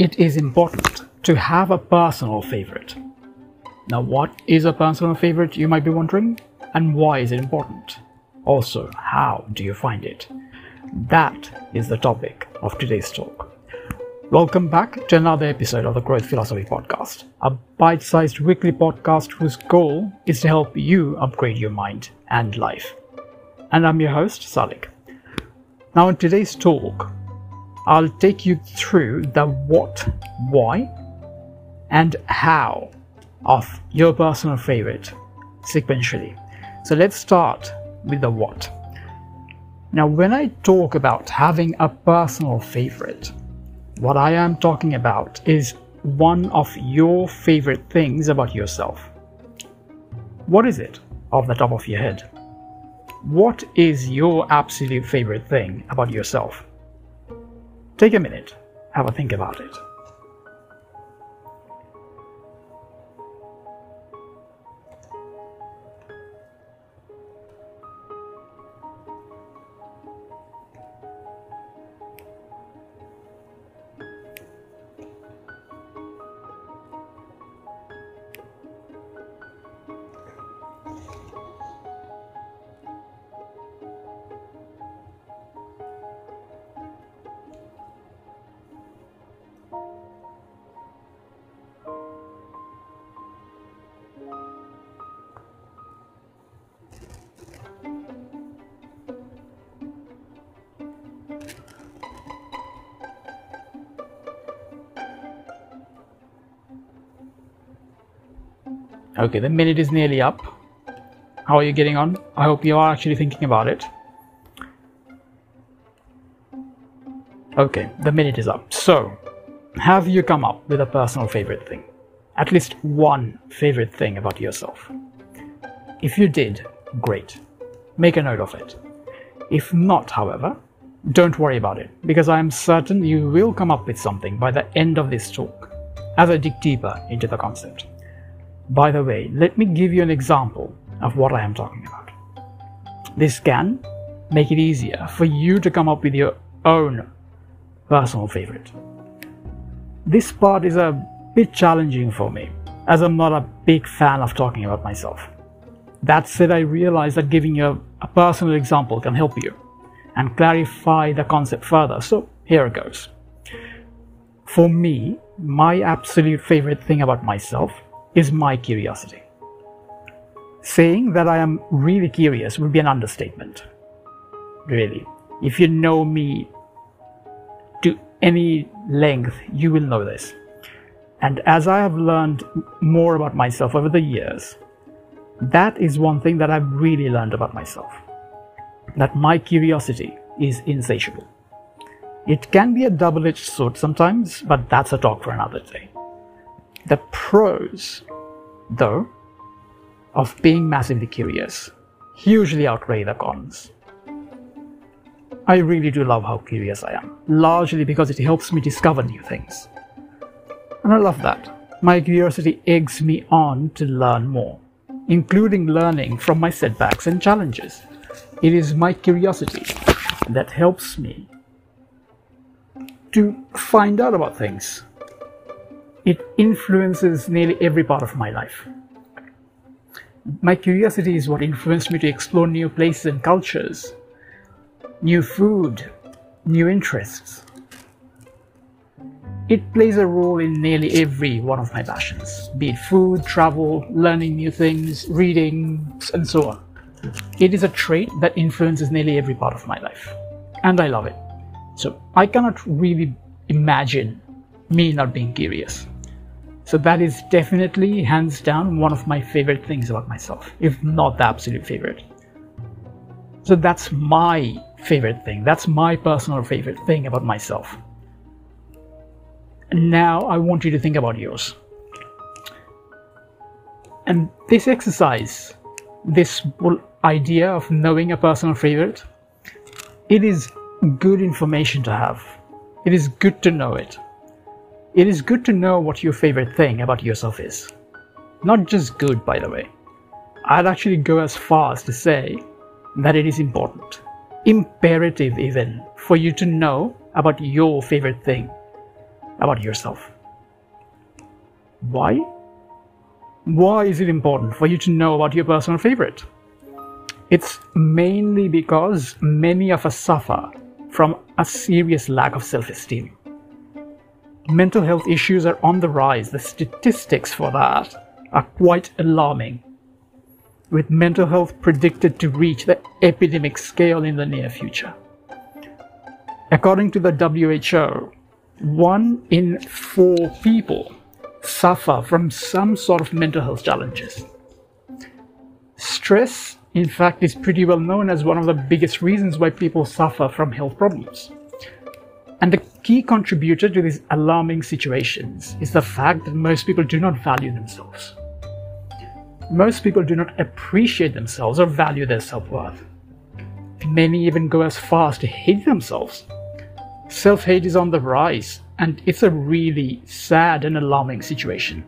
it is important to have a personal favorite. Now, what is a personal favorite, you might be wondering? And why is it important? Also, how do you find it? That is the topic of today's talk. Welcome back to another episode of the Growth Philosophy Podcast, a bite sized weekly podcast whose goal is to help you upgrade your mind and life. And I'm your host, Salik. Now, in today's talk, I'll take you through the what, why, and how of your personal favorite sequentially. So let's start with the what. Now, when I talk about having a personal favorite, what I am talking about is one of your favorite things about yourself. What is it off the top of your head? What is your absolute favorite thing about yourself? Take a minute, have a think about it. Okay, the minute is nearly up. How are you getting on? I hope you are actually thinking about it. Okay, the minute is up. So, have you come up with a personal favorite thing? At least one favorite thing about yourself? If you did, great. Make a note of it. If not, however, don't worry about it, because I am certain you will come up with something by the end of this talk as I dig deeper into the concept. By the way, let me give you an example of what I am talking about. This can make it easier for you to come up with your own personal favorite. This part is a bit challenging for me, as I'm not a big fan of talking about myself. That said, I realize that giving you a, personal example can help you and clarify the concept further, so here it goes. For me, my absolute favorite thing about myself is my curiosity. Saying that I am really curious would be an understatement. Really. If you know me to any length, you will know this. And as I have learned more about myself over the years, that is one thing that I've really learned about myself. That my curiosity is insatiable. It can be a double edged sword sometimes, but that's a talk for another day. The pros, though, of being massively curious hugely outweigh the cons. I really do love how curious I am, largely because it helps me discover new things. And I love that. My curiosity eggs me on to learn more, including learning from my setbacks and challenges. It is my curiosity that helps me to find out about things, it influences nearly every part of my life. My curiosity is what influenced me to explore new places and cultures, new food, new interests. It plays a role in nearly every one of my passions, be it food, travel, learning new things, reading, and so on. It is a trait that influences nearly every part of my life, and I love it. So I cannot really imagine me not being curious. So that is definitely, hands down, one of my favorite things about myself, if not the absolute favorite. So that's my favorite thing. That's my personal favorite thing about myself. And now I want you to think about yours. And this exercise, this idea of knowing a personal favorite, it is good information to have. It is good to know it. It is good to know what your favorite thing about yourself is. Not just good, by the way. I'd actually go as far as to say that it is important, imperative even, for you to know about your favorite thing about yourself. Why? Why is it important for you to know about your personal favorite? It's mainly because many of us suffer from a serious lack of self esteem. Mental health issues are on the rise. The statistics for that are quite alarming, with mental health predicted to reach the epidemic scale in the near future. According to the WHO, one in four people suffer from some sort of mental health challenges. Stress, in fact, is pretty well known as one of the biggest reasons why people suffer from health problems. And the key contributor to these alarming situations is the fact that most people do not value themselves. Most people do not appreciate themselves or value their self worth. Many even go as far as to hate themselves. Self hate is on the rise, and it's a really sad and alarming situation.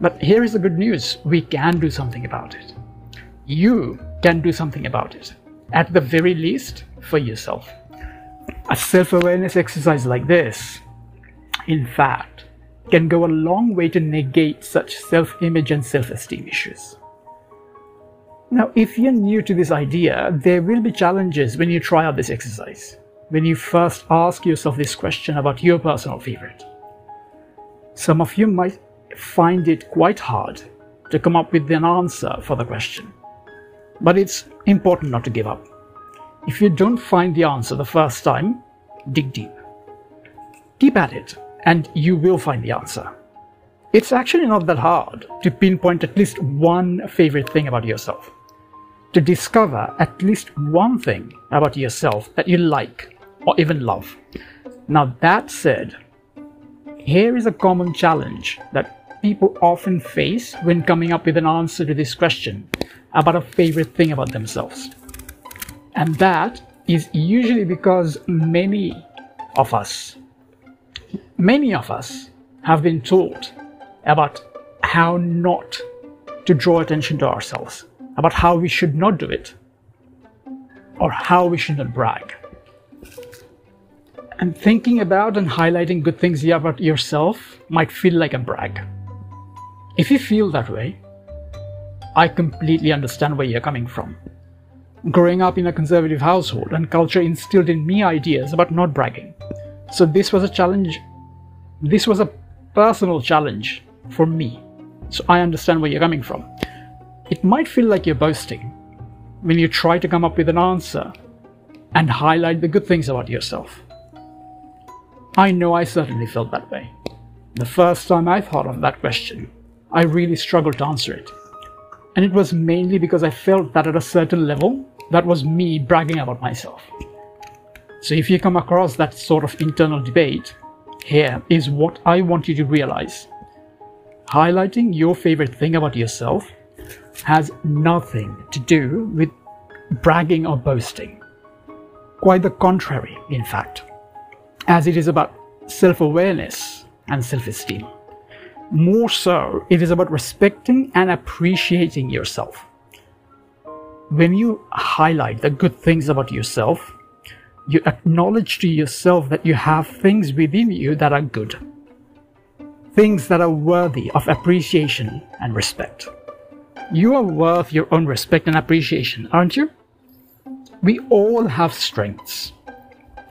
But here is the good news we can do something about it. You can do something about it, at the very least, for yourself. A self awareness exercise like this, in fact, can go a long way to negate such self image and self esteem issues. Now, if you're new to this idea, there will be challenges when you try out this exercise when you first ask yourself this question about your personal favorite. Some of you might find it quite hard to come up with an answer for the question. But it's important not to give up. If you don't find the answer the first time, dig deep. Keep at it, and you will find the answer. It's actually not that hard to pinpoint at least one favorite thing about yourself. To discover at least one thing about yourself that you like or even love. Now, that said, here is a common challenge that people often face when coming up with an answer to this question about a favorite thing about themselves. And that is usually because many of us, many of us have been taught about how not to draw attention to ourselves, about how we should not do it, or how we should not brag and thinking about and highlighting good things about yourself might feel like a brag. If you feel that way, I completely understand where you're coming from. Growing up in a conservative household and culture instilled in me ideas about not bragging. So this was a challenge. This was a personal challenge for me. So I understand where you're coming from. It might feel like you're boasting when you try to come up with an answer and highlight the good things about yourself. I know I certainly felt that way. The first time I thought on that question, I really struggled to answer it. And it was mainly because I felt that at a certain level, that was me bragging about myself. So if you come across that sort of internal debate, here is what I want you to realize. Highlighting your favorite thing about yourself has nothing to do with bragging or boasting. Quite the contrary, in fact as it is about self awareness and self esteem. More so, it is about respecting and appreciating yourself. When you highlight the good things about yourself, you acknowledge to yourself that you have things within you that are good, things that are worthy of appreciation and respect. You are worth your own respect and appreciation, aren't you? We all have strengths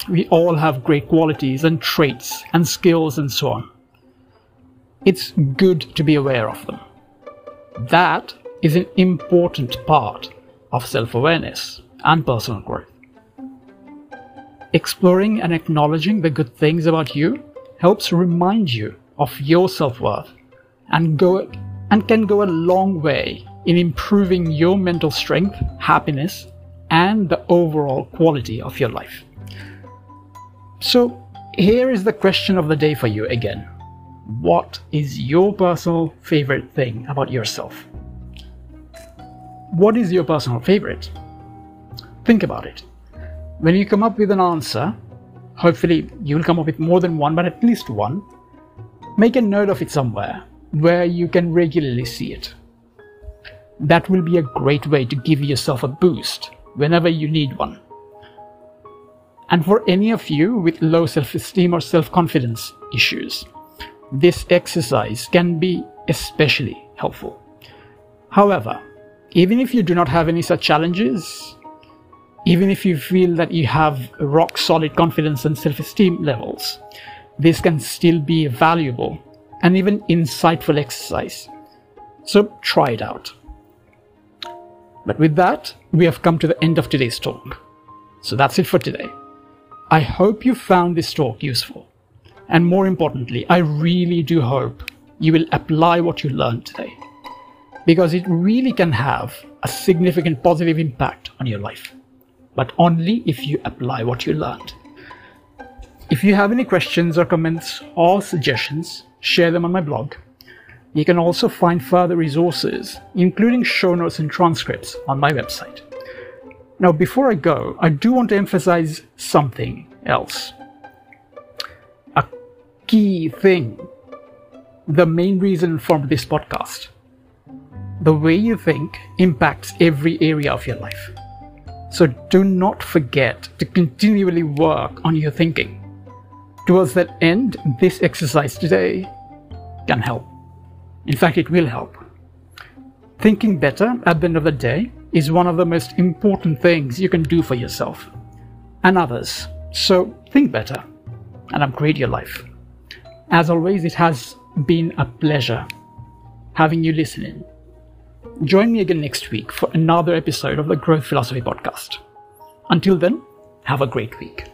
we all have great qualities and traits and skills and so on. It's good to be aware of them. That is an important part of self awareness and personal growth. Exploring and acknowledging the good things about you helps remind you of your self worth and go and can go a long way in improving your mental strength, happiness, and the overall quality of your life. So, here is the question of the day for you again. What is your personal favorite thing about yourself? What is your personal favorite? Think about it. When you come up with an answer, hopefully you'll come up with more than one, but at least one, make a note of it somewhere where you can regularly see it. That will be a great way to give yourself a boost whenever you need one. And for any of you with low self esteem or self confidence issues, this exercise can be especially helpful. However, even if you do not have any such challenges, even if you feel that you have rock solid confidence and self esteem levels, this can still be a valuable and even insightful exercise. So try it out. But with that, we have come to the end of today's talk. So that's it for today. I hope you found this talk useful. And more importantly, I really do hope you will apply what you learned today. Because it really can have a significant positive impact on your life. But only if you apply what you learned. If you have any questions or comments or suggestions, share them on my blog. You can also find further resources, including show notes and transcripts, on my website. Now, before I go, I do want to emphasize something else. Key thing, the main reason for this podcast. The way you think impacts every area of your life. So do not forget to continually work on your thinking. Towards that end, this exercise today can help. In fact, it will help. Thinking better at the end of the day is one of the most important things you can do for yourself and others. So think better and upgrade your life. As always, it has been a pleasure having you listening. Join me again next week for another episode of the Growth Philosophy Podcast. Until then, have a great week.